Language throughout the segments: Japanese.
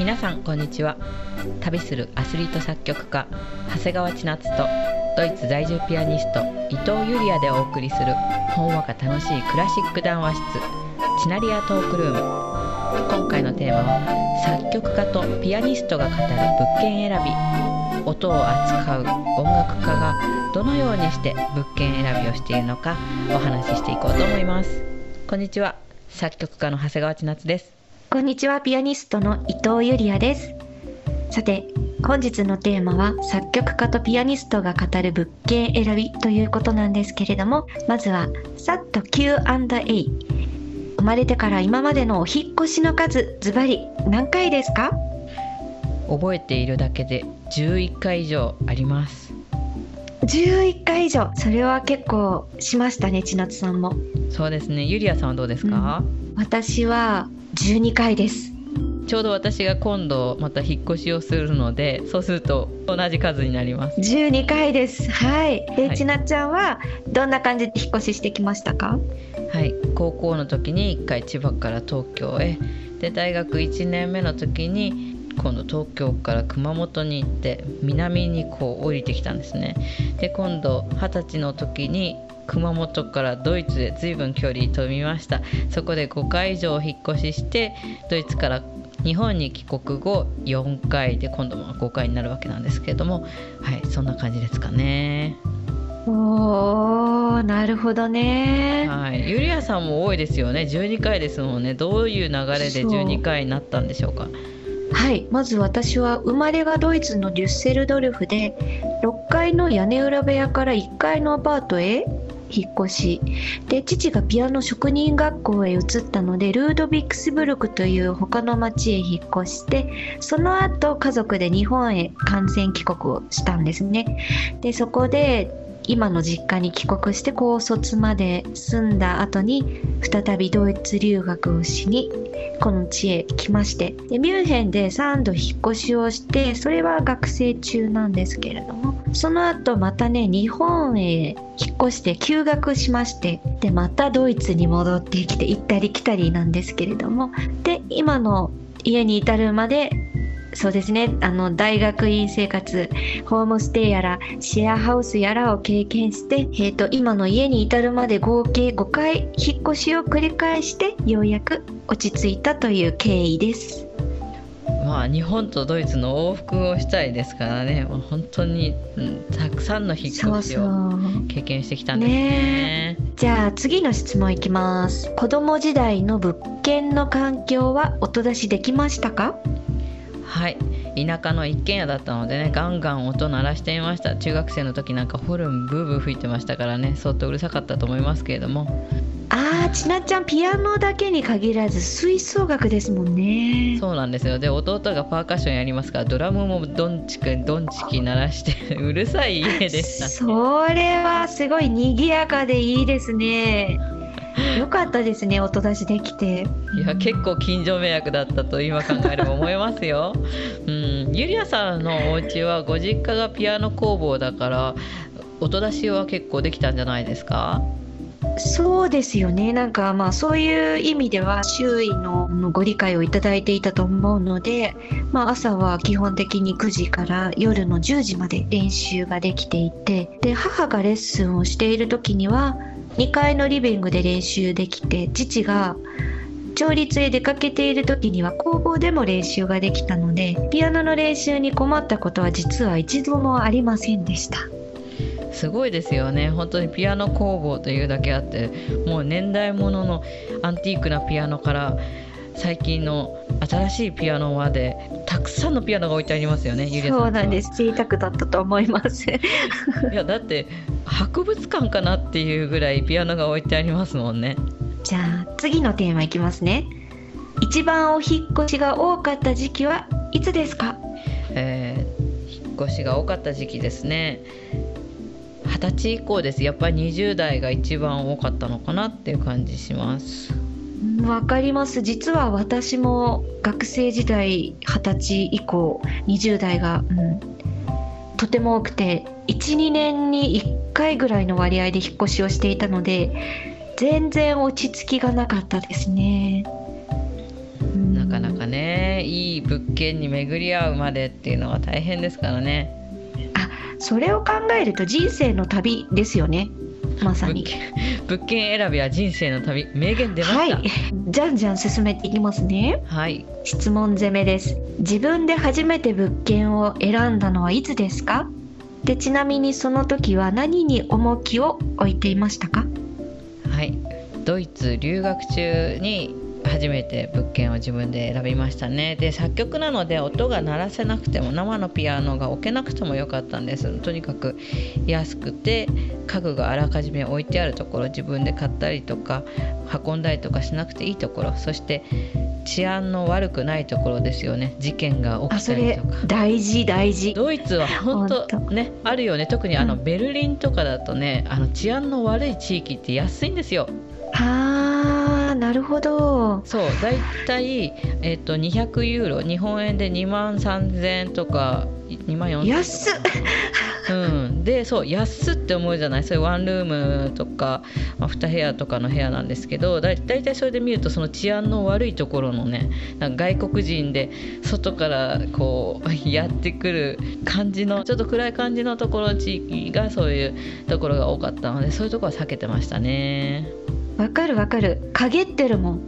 皆さんこんにちは。旅するアスリート作曲家長谷川千夏とドイツ在住ピアニスト伊藤ユリアでお送りするほんわか楽しいクラシック談話室チナリアトークルーム。今回のテーマは作曲家とピアニストが語る物件選び。音を扱う音楽家がどのようにして物件選びをしているのかお話ししていこうと思います。こんにちは。作曲家の長谷川千夏です。こんにちは、ピアニストの伊藤ゆりやです。さて、本日のテーマは作曲家とピアニストが語る物件選びということなんですけれども、まずは、さっと Q&A。生まれてから今までのお引越しの数、ズバリ何回ですか？覚えているだけで11回以上あります。11回以上それは結構しましたね千夏さんもそうですねゆりやさんはどうですか、うん、私は12回です。ちょうど私が今度また引っ越しをするのでそうすると同じ数になります。12回です。はい。で、はい、ちなちゃんはどんな感じで引っ越ししてきましたか？はい。高校の時に1回千葉から東京へ。で大学1年目の時に今度東京から熊本に行って南にこう降りてきたんですね。で今度二十歳の時に熊本からドイツへ随分距離飛びました。そこで5回以上引っ越ししてドイツから日本に帰国後4回で今度も5回になるわけなんですけれども。はいそんな感じですかね。おーなるほどね。はいゆりやさんも多いですよね。12回ですもんね。どういう流れで12回になったんでしょうか？はいまず私は生まれがドイツのデュッセルドルフで6階の屋根裏部屋から1階のアパートへ引っ越し。で父がピアノ職人学校へ移ったのでルードビックスブルクという他の町へ引っ越してその後家族で日本へ完全帰国をしたんですね。でそこで今の実家に帰国して高卒まで住んだ後に再びドイツ留学をしにこの地へ来まして。でミュンヘンで3度引っ越しをしてそれは学生中なんですけれども。その後またね日本へ引っ越して休学しましてでまたドイツに戻ってきて行ったり来たりなんですけれどもで今の家に至るまでそうですねあの大学院生活ホームステイやらシェアハウスやらを経験して、えーと、今の家に至るまで合計5回引っ越しを繰り返してようやく落ち着いたという経緯です。まあ、日本とドイツの往復をしたいですからね。本当に、うん、たくさんの引っ越しを経験してきたんですね、ね、じゃあ次の質問いきます。子供時代の物件の環境は音出しできましたか？はい田舎の一軒家だったのでねガンガン音鳴らしていました。中学生の時なんかホルンブーブー吹いてましたからね。相当うるさかったと思いますけれども。あーちなちゃんピアノだけに限らず吹奏楽ですもんね。そうなんですよ。で弟がパーカッションやりますからドラムもドンチクドンチキ鳴らして うるさい家でした、ね、それはすごい賑やかでいいですねよかったですね音出しできて。いや結構近所迷惑だったと今考えれば思いますよ、うん、ゆりやさんのお家はご実家がピアノ工房だから音出しは結構できたんじゃないですか？そうですよね。なんかまあそういう意味では周囲のご理解をいただいていたと思うので、まあ、朝は基本的に9時から夜の10時まで練習ができていてで母がレッスンをしている時には2階のリビングで練習できて父が調律へ出かけている時には工房でも練習ができたのでピアノの練習に困ったことは実は一度もありませんでした。すごいですよね。本当にピアノ工房というだけあってもう年代物のアンティークなピアノから最近の新しいピアノまでたくさんのピアノが置いてありますよねゆりそうなんです。贅沢だったと思います。いやだって博物館かなっていうぐらいピアノが置いてありますもんね。じゃあ次のテーマいきますね。一番お引越しが多かった時期はいつですか？えー、引っ越しが多かった時期ですね。二十歳以降です。やっぱり20代が一番多かったのかなっていう感じしますわかります。実は私も学生時代二十歳以降20代が、うん、とても多くて12年に1回ぐらいの割合で引っ越しをしていたので全然落ち着きがなかったですね。なかなかねねいい物件に巡り合うまでっていうのは大変ですからね。あそれを考えると人生の旅ですよね まさに。物件選びは人生の旅名言出ました。はい。じゃんじゃん進めていきますね。はい、質問攻めです。自分で初めて物件を選んだのはいつですか？でちなみにその時は何に重きを置いていましたか？はい、ドイツ留学中に初めて物件を自分で選びましたね。で作曲なので音が鳴らせなくても生のピアノが置けなくてもよかったんです。とにかく安くて家具があらかじめ置いてあるところ自分で買ったりとか運んだりとかしなくていいところそして治安の悪くないところですよね。事件が起きたりとか。大事大事。ドイツは本当ねあるよね。特にあの、うん。ベルリンとかだとねあの治安の悪い地域って安いんですよ。あーなるほど。そう大体、えっと200ユーロ。日本円で2万3000円とか2万4000円安っ。うん、でそう安って思うじゃない？そういうワンルームとか、まあ、2部屋とかの部屋なんですけどだ大体それで見るとその治安の悪いところのねなんか外国人で外からこう やってくる感じのちょっと暗い感じのところ地域がそういうところが多かったのでそういうところは避けてましたね。わかるわかる。陰ってるもん。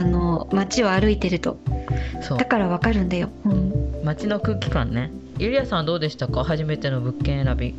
あの街を歩いてると。そう。だからわかるんだよ、うん、街の空気感ね。ゆりやさんはどうでしたか？初めての物件選び。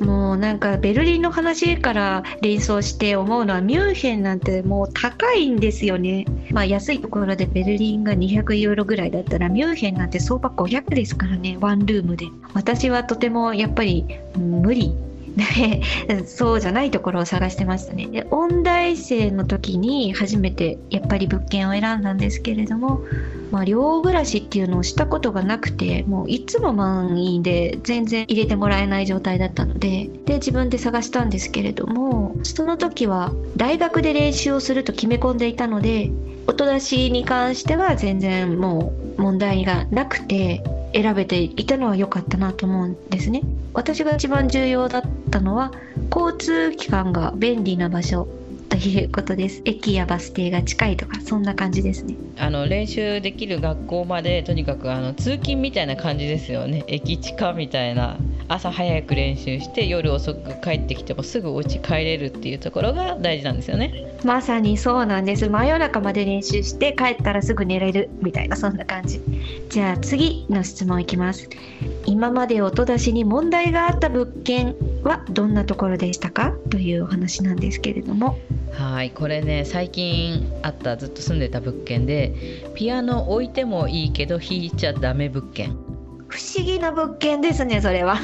もうなんかベルリンの話から連想して思うのはミュンヘンなんてもう高いんですよね。まあ安いところでベルリンが200ユーロぐらいだったらミュンヘンなんて相場500ですからね。ワンルームで。私はとてもやっぱりうん無理でそうじゃないところを探してましたね。で音大生の時に初めてやっぱり物件を選んだんですけれどもまあ、寮暮らしっていうのをしたことがなくてもういつも満員で全然入れてもらえない状態だったのでで自分で探したんですけれどもその時は大学で練習をすると決め込んでいたので音出しに関しては全然もう問題がなくて選べていたのは良かったなと思うんですね。私が一番重要だったのは交通機関が便利な場所ということです。駅やバス停が近いとかそんな感じですね。あの練習できる学校までとにかくあの通勤みたいな感じですよね。駅近みたいな。朝早く練習して夜遅く帰ってきてもすぐお家帰れるっていうところが大事なんですよね。まさにそうなんです。真夜中まで練習して帰ったらすぐ寝れるみたいなそんな感じ。じゃあ次の質問いきます。今まで音出しに問題があった物件はどんなところでしたか？というお話なんですけれども。はいこれね最近あったずっと住んでた物件でピアノ置いてもいいけど弾いちゃダメ物件不思議な物件ですねそれは。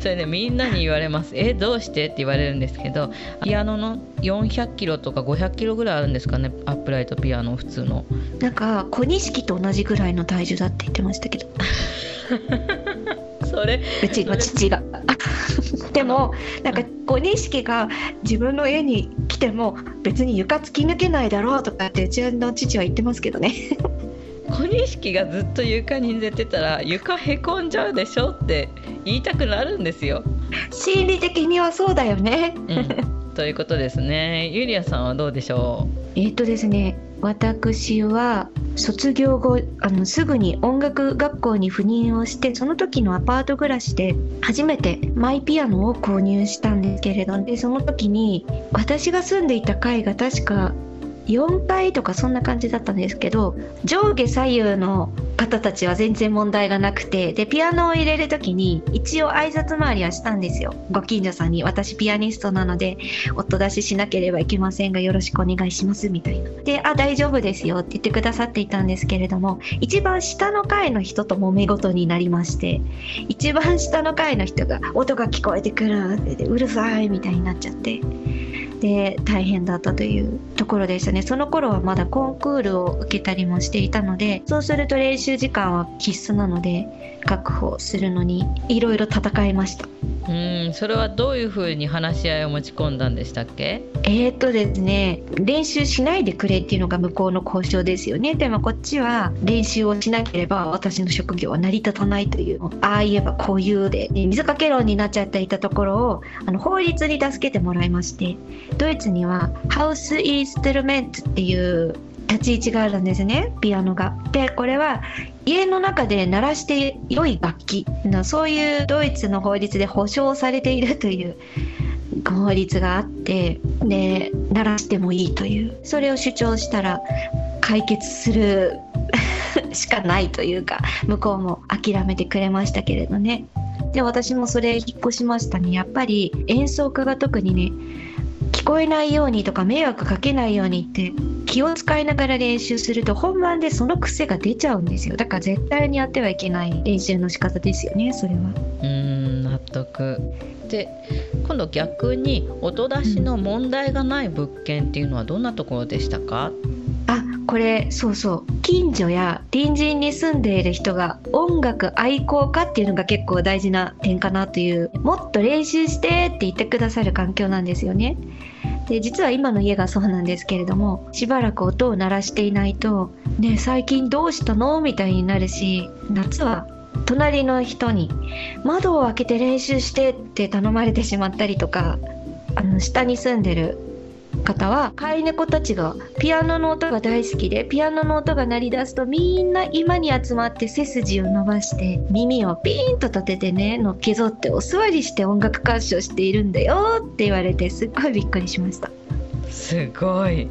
それねみんなに言われます。えどうして？って言われるんですけどピアノの400キロとか500キロぐらいあるんですかね？アップライトピアノ普通の。なんか小錦と同じぐらいの体重だって言ってましたけど。それうちの父が。でもなんか小錦が自分の家に来ても別に床突き抜けないだろうとかってうちの父は言ってますけどね小錦がずっと床に寝てたら床へこんじゃうでしょって言いたくなるんですよ。心理的にはそうだよねうん、ということですね。ゆりやさんはどうでしょえっとですね私は卒業後あのすぐに音楽学校に赴任をしてその時のアパート暮らしで初めてマイピアノを購入したんですけれどでその時に私が住んでいた階が確か4階とかそんな感じだったんですけど上下左右の方たちは全然問題がなくてでピアノを入れる時に一応挨拶回りはしたんですよ。ご近所さんに私ピアニストなので音出ししなければいけませんがよろしくお願いしますみたいな。であ大丈夫ですよって言ってくださっていたんですけれども一番下の階の人と揉め事になりまして一番下の階の人が音が聞こえてくるってでうるさいみたいになっちゃって。で大変だったというところでしたね。その頃はまだコンクールを受けたりもしていたのでそうすると練習時間は必須なので確保するのにいろいろ戦いました。ううんそれはどういうふうに話し合いを持ち込んだんでしたっけ？えー、っとですね練習しないでくれっていうのが向こうの交渉ですよね。でもこっちは練習をしなければ私の職業は成り立たないというああ言えばこういうでで水かけ論になっちゃっていたところをあの法律に助けてもらいましてドイツにはハウスインストゥルメントっていう立ち位置があるんですねピアノが。でこれは家の中で鳴らして良い楽器そういうドイツの法律で保障されているという法律があってで鳴らしてもいいというそれを主張したら解決する しかないというか向こうも諦めてくれましたけれどねで私もそれ引っ越しましたねやっぱり演奏家が特にね聞こえないようにとか迷惑かけないようにって気を使いながら練習すると本番でその癖が出ちゃうんですよ。だから絶対にやってはいけない練習の仕方ですよねそれは。うん納得。で今度逆に音出しの問題がない物件っていうのはどんなところでしたか、あこれそうそう。近所や隣人に住んでいる人が音楽愛好家っていうのが結構大事な点かなというもっと練習してって言ってくださる環境なんですよね。で実は今の家がそうなんですけれどもしばらく音を鳴らしていないと「ね最近どうしたの?」みたいになるし夏は隣の人に窓を開けて練習してって頼まれてしまったりとかあの下に住んでる方は飼い猫たちがピアノの音が大好きでピアノの音が鳴り出すとみんな今に集まって背筋を伸ばして耳をピーンと立ててねのけぞってお座りして音楽鑑賞しているんだよって言われてすっごいびっくりしました。すごい。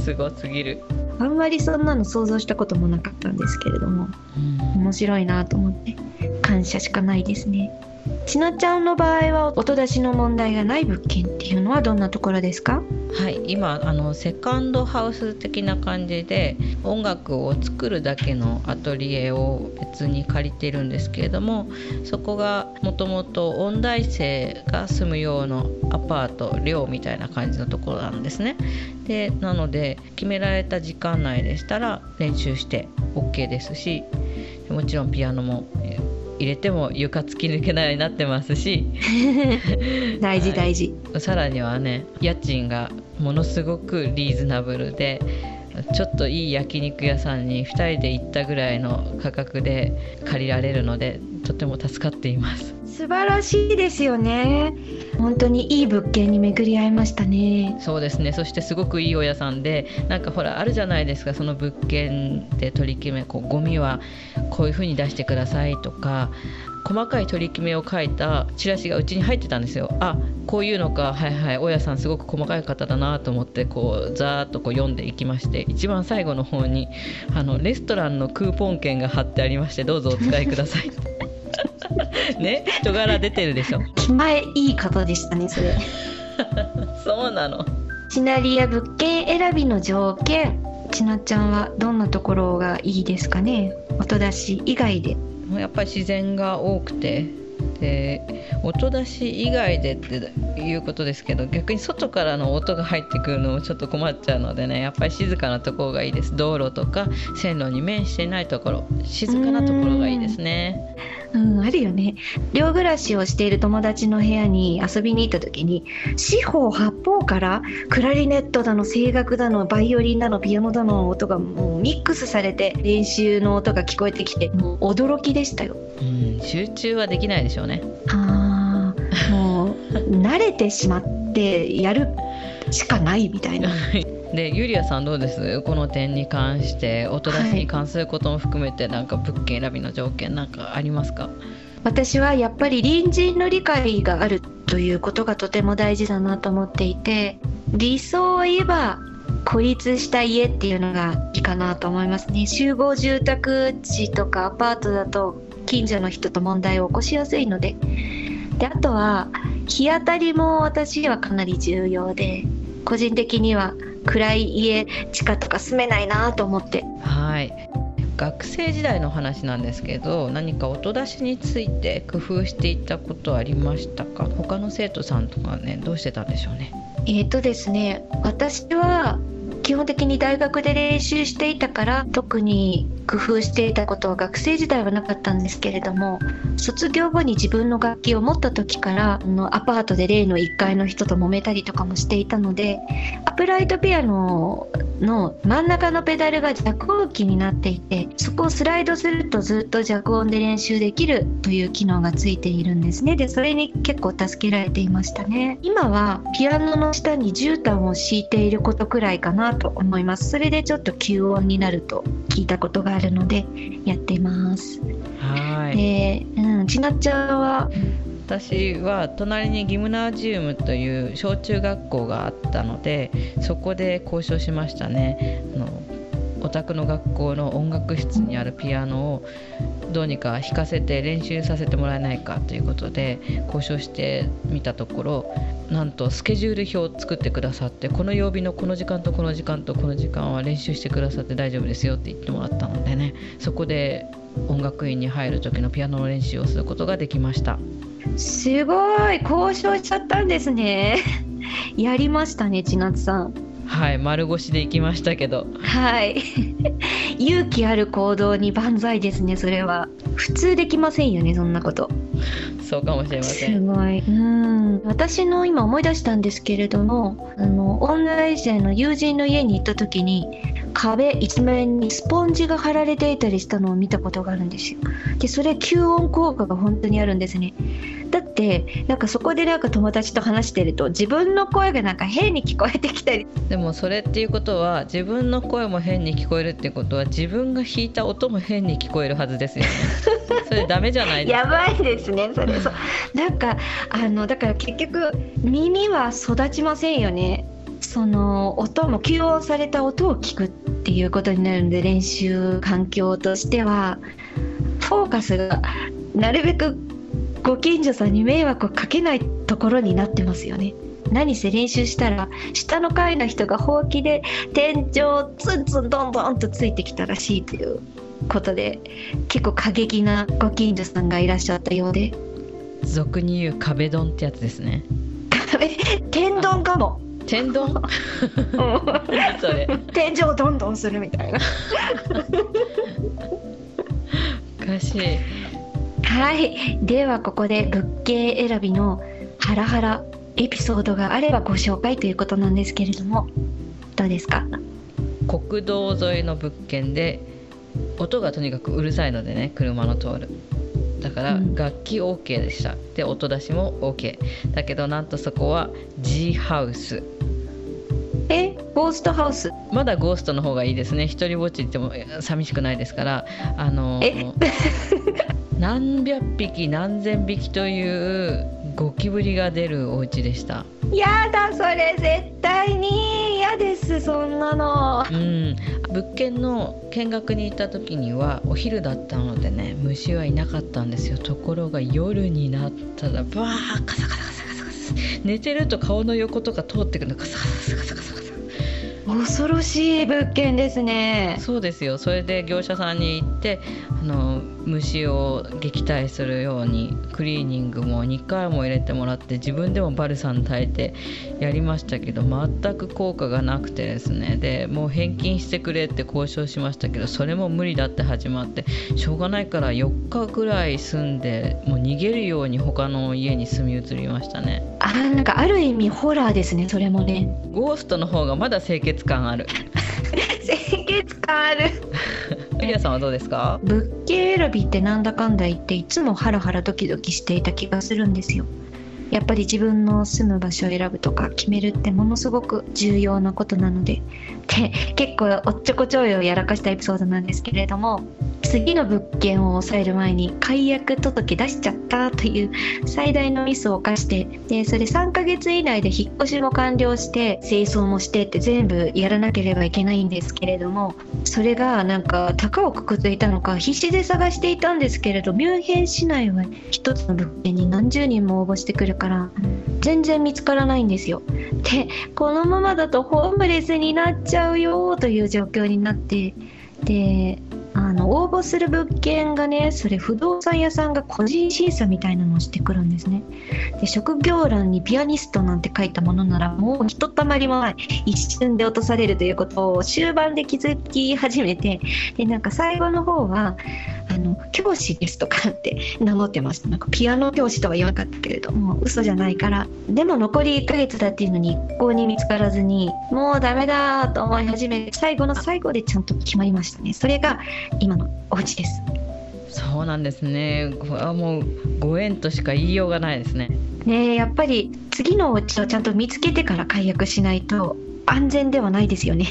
すごすぎる。あんまりそんなの想像したこともなかったんですけれども、うん、面白いなと思って感謝しかないですね。ちなちゃんの場合は音出しの問題がない物件っていうのはどんなところですか？はい今あのセカンドハウス的な感じで音楽を作るだけのアトリエを別に借りてるんですけれどもそこがもともと音大生が住むようなアパート寮みたいな感じのところなんですね。でなので決められた時間内でしたら練習して OK ですしもちろんピアノも入れても床突き抜けないようになってますし。大事大事、はい、さらにはね家賃がものすごくリーズナブルでちょっといい焼肉屋さんに2人で行ったぐらいの価格で借りられるのでとても助かっています素晴らしいですよね。本当にいい物件に巡り合いましたね。そうですね。そしてすごくいいお屋さんでなんかほらあるじゃないですか。その物件で取り決めこうゴミはこういう風に出してくださいとか細かい取り決めを書いたチラシがうちに入ってたんですよ。あこういうのか。はいはい。大家さんすごく細かい方だなと思ってこうざーっとこう読んでいきまして一番最後の方にあのレストランのクーポン券が貼ってありましてどうぞお使いください ね人柄出てるでしょ。気前いい方でしたねそれ。そうなの。シナリア物件選びの条件。ちなちゃんはどんなところがいいですかね。音出し以外で。やっぱり自然が多くて。で音出し以外でっていうことですけど逆に外からの音が入ってくるのもちょっと困っちゃうのでね。やっぱり静かなところがいいです。道路とか線路に面していないところ。静かなところがいいですね。うん、あるよね。寮暮らしをしている友達の部屋に遊びに行った時に四方八方からクラリネットだの声楽だのバイオリンだのピアノだの音がもうミックスされて練習の音が聞こえてきてもう驚きでしたよ、うん、集中はできないでしょうね。ああもう慣れてしまってやるしかないみたいな でユリアさんどうです？この点に関して音出しに関することも含めてなんか物件選びの条件なんかありますか？私はやっぱり隣人の理解があるということがとても大事だなと思っていて理想を言えば孤立した家っていうのがいいかなと思いますね。集合住宅地とかアパートだと近所の人と問題を起こしやすいので。であとは日当たりも私はかなり重要で個人的には暗い家地下とか住めないなと思って。はい。学生時代の話なんですけど何か音出しについて工夫していったことありましたか？他の生徒さんとかねどうしてたんでしょうね。えっ、ー、とですね私は基本的に大学で練習していたから特に工夫していたことは学生時代はなかったんですけれども卒業後に自分の楽器を持った時からあのアパートで例の1階の人と揉めたりとかもしていたのでアプライトピアノの真ん中のペダルが弱音機になっていてそこをスライドするとずっと弱音で練習できるという機能がついているんですね。でそれに結構助けられていましたね。今はピアノの下に絨毯を敷いていることくらいかなと思います。それでちょっと吸音になると聞いたことがあるのでやっています。はい。で、うん、ちなっちゃんは？私は隣にギムナージウムという小中学校があったのでそこで交渉しましたね。あのお宅の学校の音楽室にあるピアノをどうにか弾かせて練習させてもらえないかということで交渉してみたところなんとスケジュール表を作ってくださってこの曜日のこの時間とこの時間とこの時間は練習してくださって大丈夫ですよって言ってもらったのでねそこで音楽院に入る時のピアノの練習をすることができました。すごい交渉しちゃったんですね。やりましたね千夏さん。はい丸腰で行きましたけど。はい。勇気ある行動に万歳ですねそれは。普通できませんよねそんなこと。そうかもしれませすんごい。うん。私の今思い出したんですけれどもあのオンライン生の友人の家に行った時に壁一面にスポンジが貼られていたりしたのを見たことがあるんですよ。でそれ吸音効果が本当にあるんですね。だってなんかそこでなんか友達と話してると自分の声がなんか変に聞こえてきたり。でもそれっていうことは自分の声も変に聞こえるってことは自分が弾いた音も変に聞こえるはずですよね。それダメじゃないですやかばいですねそれ。そう。なんかあのだから結局耳は育ちませんよねその音も吸音された音を聞くっていうことになるんで練習環境としてはフォーカスがなるべくご近所さんに迷惑をかけないところになってますよね。何せ練習したら下の階の人がほうきで天井をツンツンドンドンとついてきたらしいということで結構過激なご近所さんがいらっしゃったようで。俗に言う壁ドンってやつですね。天丼かも天丼？何それ。天井をどんどんするみたいな。おかしい。はい。ではここで物件選びのハラハラエピソードがあればご紹介ということなんですけれどもどうですか？国道沿いの物件で音がとにかくうるさいのでね車の通るだからうん。楽器 OK でした、で音出しも OK だけどなんとそこは G ハウス。え？ゴーストハウス？まだゴーストの方がいいですね。一人ぼっち行ってもえ寂しくないですから。あのえ？何百匹何千匹というゴキブリが出るお家でした。やだそれ絶対に嫌ですそんなの。うん。物件の見学に行った時にはお昼だったのでね虫はいなかったんですよ。ところが夜になったらバーカサカサカサカサカサ寝てると顔の横とか通ってくるのカサカサカサカサカサ。恐ろしい物件ですね。そうですよ。それで業者さんに行ってあの虫を撃退するようにクリーニングも2回も入れてもらって自分でもバルサン炊いてやりましたけど全く効果がなくてですね。でもう返金してくれって交渉しましたけどそれも無理だって始まってしょうがないから4日ぐらい住んでもう逃げるように他の家に住み移りましたね。あなんかある意味ホラーですねそれもね。ゴーストの方がまだ清潔感ある。清潔感ある ユリアさんはどうですか？物件選びってなんだかんだ言っていつもハラハラドキドキしていた気がするんですよ。やっぱり自分の住む場所を選ぶとか決めるってものすごく重要なことなので。で結構おっちょこちょいをやらかしたエピソードなんですけれども。次の物件を抑える前に解約届出しちゃったという最大のミスを犯してでそれ3ヶ月以内で引っ越しも完了して清掃もしてって全部やらなければいけないんですけれどもそれがなんか高をくくっていたのか必死で探していたんですけれどミュンヘン市内は一つの物件に何十人も応募してくるから全然見つからないんですよ。でこのままだとホームレスになっちゃうよという状況になってであの応募する物件がねそれ不動産屋さんが個人審査みたいなのをしてくるんですね。で職業欄にピアニストなんて書いたものならもうひとたまりもない一瞬で落とされるということを終盤で気づき始めてでなんか最後の方はあの教師ですとかって名乗ってました。なんかピアノ教師とは言わなかったけれども嘘じゃないから。でも残り1ヶ月だっていうのに一向に見つからずにもうダメだと思い始め最後の最後でちゃんと決まりましたね。それが今のお家です。そうなんですね。これはもうご縁としか言いようがないですね。ねやっぱり次のお家をちゃんと見つけてから解約しないと安全ではないですよね。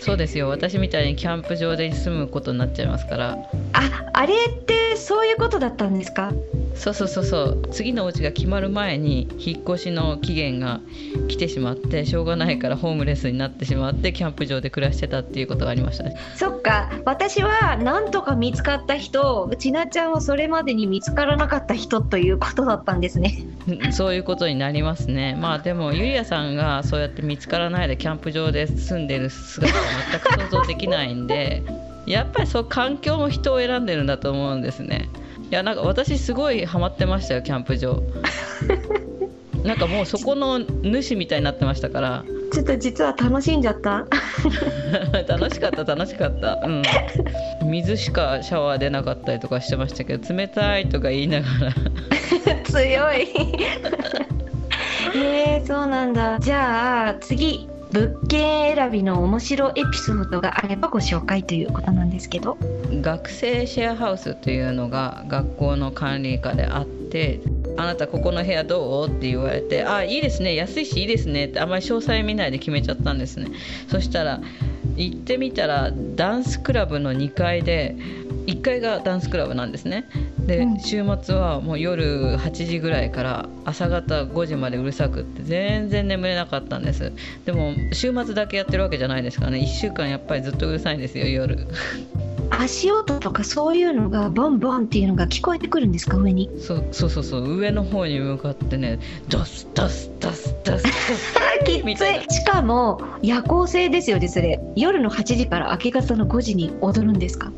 そうですよ。私みたいにキャンプ場で住むことになっちゃいますから。ああれってそういうことだったんですか？そうそうそうそう。次のお家が決まる前に引っ越しの期限が来てしまってしょうがないからホームレスになってしまってキャンプ場で暮らしてたっていうことがありました。ねそっか。私はなんとか見つかった人ちなちゃんはそれまでに見つからなかった人ということだったんですね。う んそういうことになりますね。まあでもゆりやさんがそうやって見つからないでキャンプ場で住んでる姿は全く想像できないんでやっぱりそう環境も人を選んでるんだと思うんですねいやなんか私すごいハマってましたよキャンプ場。なんかもうそこの主みたいになってましたから。ちょっと実は楽しんじゃった？楽しかった楽しかった。うん。水しかシャワー出なかったりとかしてましたけど冷たいとか言いながら。強い。へえそうなんだ。じゃあ次物件選びの面白エピソードがあればご紹介ということなんですけど。学生シェアハウスというのが学校の管理下であってあなたここの部屋どう？って言われてあいいですね安いしいいですねってあんまり詳細見ないで決めちゃったんですね。そしたら行ってみたらダンスクラブの2階で1階がダンスクラブなんですね。で、うん。週末はもう夜8時ぐらいから朝方5時までうるさくって全然眠れなかったんです。でも週末だけやってるわけじゃないですからね。1週間やっぱりずっとうるさいんですよ夜。足音とかそういうのがボンボンっていうのが聞こえてくるんですか上に？そうそうそうそう。上の方に向かってねドスドスドスドス。ドス きっついしかも夜行性ですよねそれ。夜の8時から明け方の5時に踊るんですか？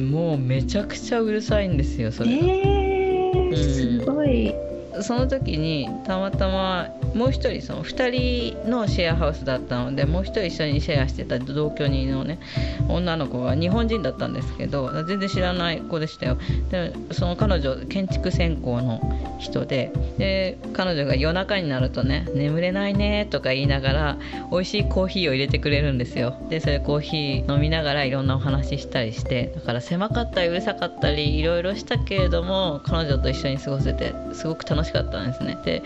もうめちゃくちゃうるさいんですよそえれが、ー、すごい、その時にたまたまもう一人その2人のシェアハウスだったのでもう一人一緒にシェアしてた同居人のね女の子は日本人だったんですけど全然知らない子でしたよでその彼女建築専攻の人でで彼女が夜中になるとね眠れないねとか言いながら美味しいコーヒーを入れてくれるんですよ。でそれコーヒー飲みながらいろんなお話したりしてだから狭かったりうるさかったりいろいろしたけれども彼女と一緒に過ごせてすごく楽しかったんですね。で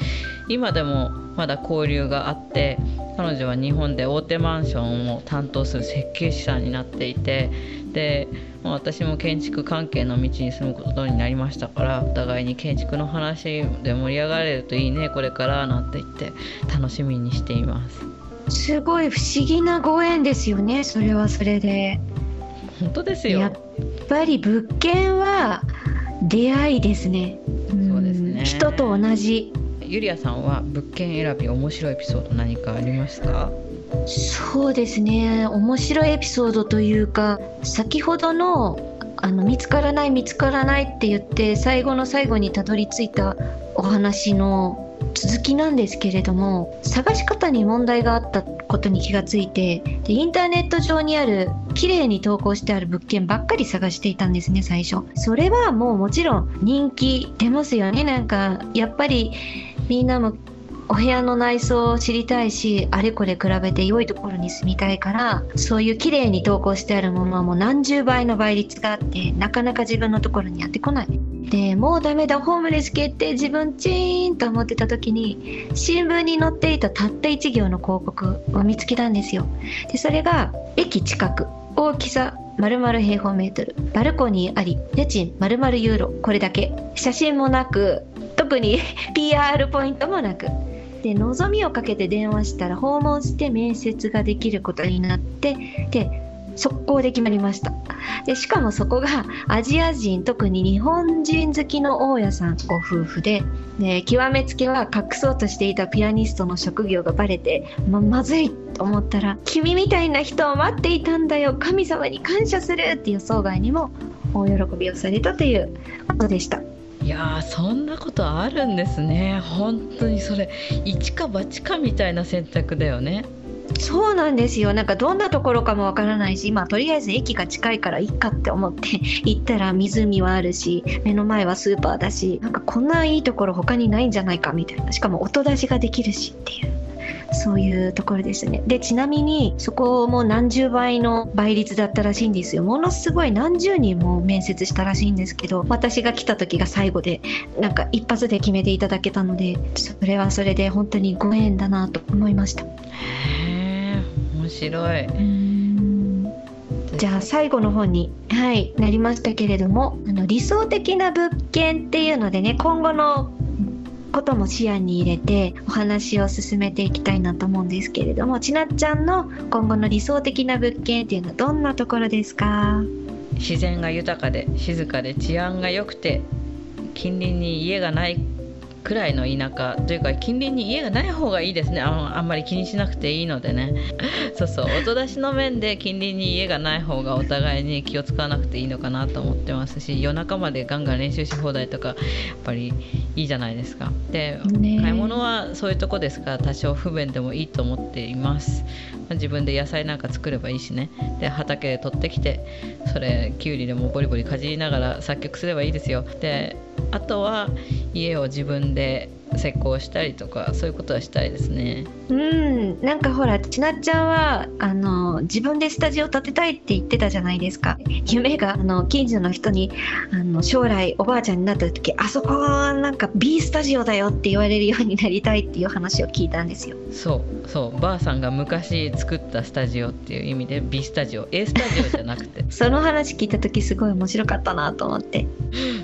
今でもまだ交流があって彼女は日本で大手マンションを担当する設計士さんになっていてで私も建築関係の道に進むことになりましたからお互いに建築の話で盛り上がれるといいねこれからなんて言って楽しみにしています。すごい不思議なご縁ですよねそれはそれで。本当ですやっよぱり物件は出会いですね。そうね。ん人と同じ。ゆりやさんは物件選び面白いエピソード何かありますか？そうですね。面白いエピソードというか先ほどのあの見つからない見つからないって言って最後の最後にたどり着いたお話の続きなんですけれども探し方に問題があったことに気がついてでインターネット上にある綺麗に投稿してある物件ばっかり探していたんですね最初。それはもうもちろん人気出ますよね。なんかやっぱりみんなもお部屋の内装を知りたいしあれこれ比べて良いところに住みたいからそういう綺麗に投稿してあるものはもう何十倍の倍率があってなかなか自分のところにやってこない。でもうダメだホームレス決定自分チーンと思ってた時に新聞に載っていたたった1行の広告を見つけたんですよ。でそれが駅近く大きさ〇〇平方メートルバルコニーあり家賃〇〇ユーロこれだけ。写真もなく特に PR ポイントもなく。で望みをかけて電話したら訪問して面接ができることになってで速攻で決まりました。でしかもそこがアジア人特に日本人好きの大家さんご夫婦でで極めつけは隠そうとしていたピアニストの職業がバレてままずいと思ったら君みたいな人を待っていたんだよ。神様に感謝するって予想外にも大喜びをされたということでした。いやそんなことあるんですね。本当にそれ一か八かみたいな選択だよね。そうなんですよなんかどんなところかもわからないしまあとりあえず駅が近いからいいかって思って 行ったら湖はあるし目の前はスーパーだしなんかこんないいところ他にないんじゃないかみたいなしかも音出しができるしっていうそういうところですね。で、ちなみに、そこも何十倍の倍率だったらしいんですよ。ものすごい何十人も面接したらしいんですけど、私が来た時が最後で、なんか一発で決めていただけたので、それはそれで本当にご縁だなと思いました。面白い。じゃあ最後の方に、はい、なりましたけれどもあの理想的な物件っていうのでね今後のことも視野に入れてお話を進めていきたいなと思うんですけれどもちなっちゃんの今後の理想的な物件っていうのはどんなところですか？自然が豊かで静かで治安が良くて近隣に家がないくらいの田舎というか近隣に家がない方がいいですね。ああんまり気にしなくていいのでね。そうそう。音出しの面で近隣に家がない方がお互いに気を使わなくていいのかなと思ってますし夜中までガンガン練習し放題とかやっぱりいいじゃないですか。で、買い物はそういうとこですか。ら多少不便でもいいと思っています。自分で野菜なんか作ればいいしね。で畑で取ってきてそれきゅうりでもボリボリかじりながら作曲すればいいですよ。であとは家を自分で施工したりとかそういうことはしたいですね。うん。なんかほらちなっちゃんはあの自分でスタジオ建てたいって言ってたじゃないですか。夢があの近所の人にあの将来おばあちゃんになった時あそこはなんか B スタジオだよって言われるようになりたいっていう話を聞いたんですよ。そうそう。ばあさんが昔作ったスタジオっていう意味で B スタジオ。A スタジオじゃなくて。その話聞いた時すごい面白かったなと思って。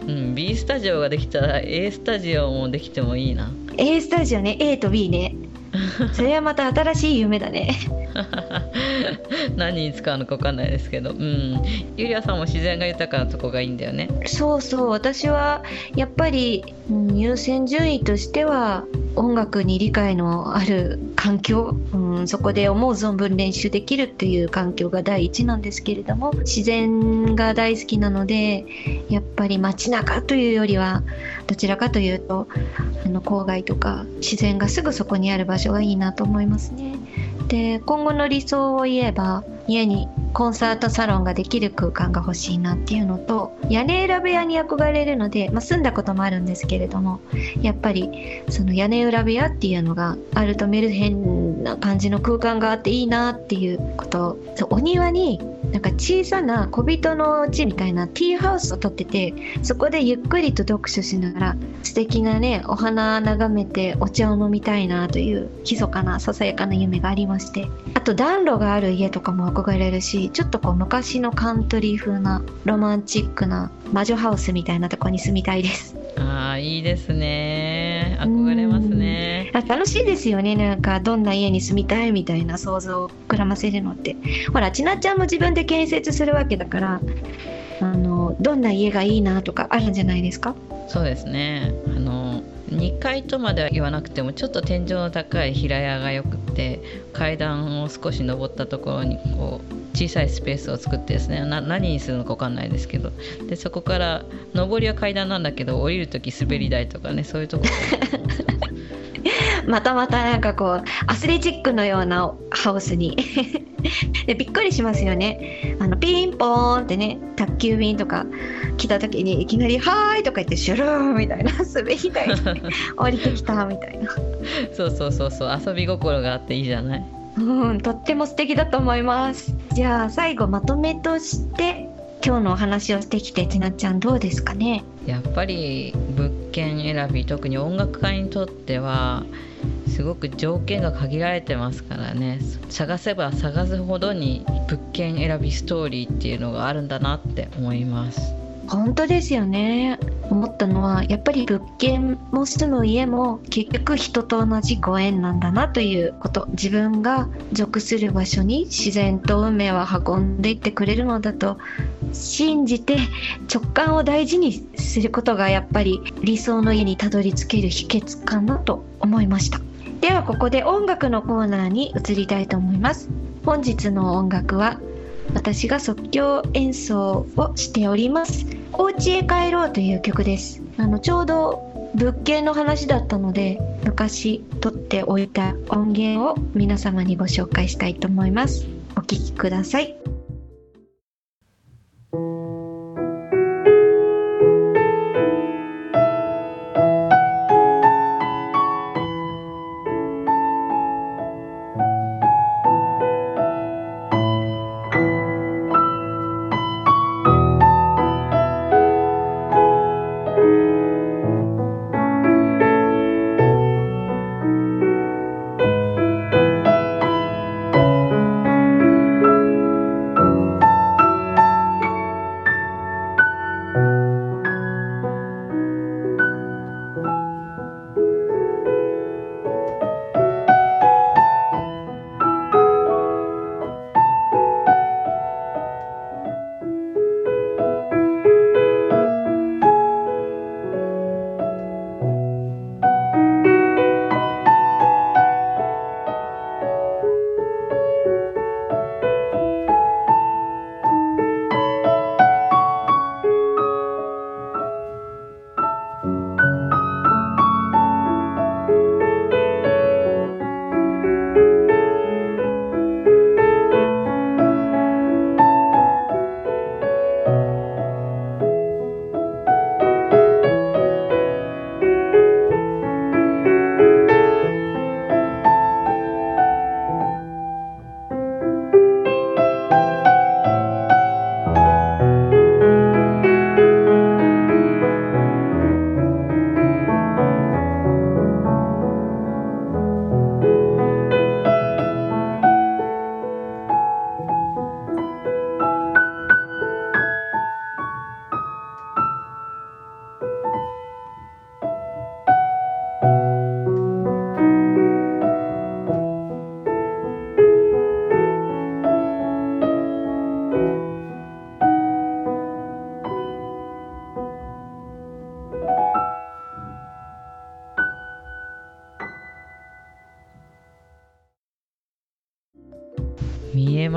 うん B スタジオができたら A スタジオもできてもいいな。A スタジオね A と B ね。それはまた新しい夢だね。何に使うのか分かんないですけど。うん。ゆりあさんも自然が豊かなとこがいいんだよね。そうそう。私はやっぱり、うん、優先順位としては音楽に理解のある環境、うん、そこで思う存分練習できるっていう環境が第一なんですけれども自然が大好きなのでやっぱり街中というよりはどちらかというとあの郊外とか自然がすぐそこにある場所がいいなと思いますね。で今後の理想を言えば家にコンサートサロンができる空間が欲しいなっていうのと屋根裏部屋に憧れるので、まあ、住んだこともあるんですけれどもやっぱりその屋根裏部屋っていうのがあるとメルヘンな感じの空間があっていいなっていうことお庭になんか小さな小人の家みたいなティーハウスを建っててそこでゆっくりと読書しながら素敵なねお花眺めてお茶を飲みたいなという密かなささやかな夢がありまして。あと暖炉がある家とかも憧れるしちょっとこう昔のカントリー風なロマンチックな魔女ハウスみたいなとこに住みたいです。ああいいですね。憧れます楽しいですよね。なんかどんな家に住みたいみたいな想像を膨らませるのって。ほらちなちゃんも自分で建設するわけだからあのどんな家がいいなとかあるんじゃないですか？そうですね。あの2階とまでは言わなくてもちょっと天井の高い平屋がよくって階段を少し登ったところにこう小さいスペースを作ってですね。何にするのか分かんないですけど。でそこから上りは階段なんだけど降りる時滑り台とかねそういうところ またまたなんかこうアスレチックのようなハウスに。でびっくりしますよね。あのピンポーンってね宅急便とか来た時にいきなり「はーい」とか言ってシュルーンみたいな 滑り台に降りてきたみたいな。そうそうそうそう遊び心があっていいじゃない。うんとっても素敵だと思います。じゃあ最後まとめとして今日のお話をしてきてちなちゃんどうですかね？やっぱり物件選び特に音楽家にとってはすごく条件が限られてますからね。探せば探すほどに物件選びストーリーっていうのがあるんだなって思います。本当ですよね。思ったのはやっぱり物件も住む家も結局人と同じご縁なんだなということ。自分が属する場所に自然と運命は運んでいってくれるのだと。信じて直感を大事にすることがやっぱり理想の家にたどり着ける秘訣かなと。思いました。ではここで音楽のコーナーに移りたいと思います。本日の音楽は私が即興演奏をしております「お家へ帰ろう」という曲です。あのちょうど物件の話だったので昔撮っておいた音源を皆様にご紹介したいと思います。お聴きください。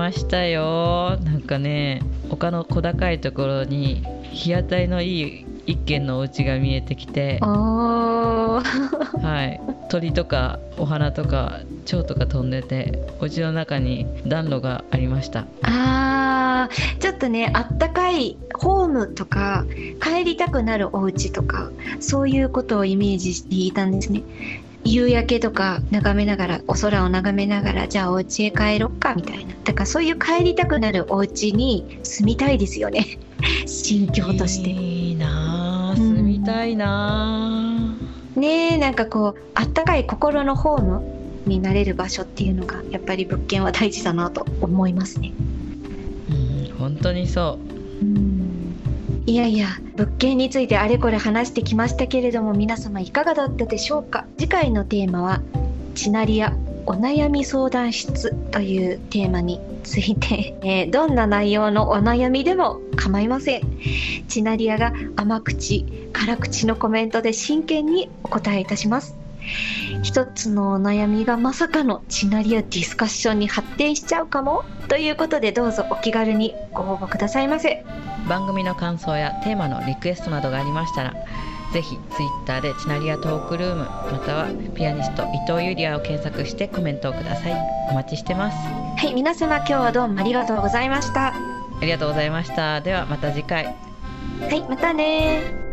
ましたよ。なんかね丘の小高いところに日当たりのいい一軒のお家が見えてきて、はい、鳥とかお花とか蝶とか飛んでてお家の中に暖炉がありました。あー。ちょっとねあったかいホームとか帰りたくなるお家とかそういうことをイメージしていたんですね夕焼けとか眺めながらお空を眺めながらじゃあお家へ帰ろっかみたいな。だからそういう帰りたくなるお家に住みたいですよね。心境として。いいな住みたいなあ。ねえなんかこうあったかい心のホームになれる場所っていうのがやっぱり物件は大事だなと思いますね。うん本当にそう。んいやいや物件についてあれこれ話してきましたけれども皆様いかがだったでしょうか？次回のテーマは「チナリアお悩み相談室」というテーマについて、えーどんな内容のお悩みでも構いません。チナリアが甘口辛口のコメントで真剣にお答えいたします。一つのお悩みがまさかのチナリアディスカッションに発展しちゃうかも？ということでどうぞお気軽にご応募くださいませ。番組の感想やテーマのリクエストなどがありましたらぜひツイッターでチナリアトークルームまたはピアニスト伊藤ゆりあを検索してコメントをください。お待ちしてます。はい、皆様今日はどうもありがとうございました。はありがとうございました。ではまた次回。い、またね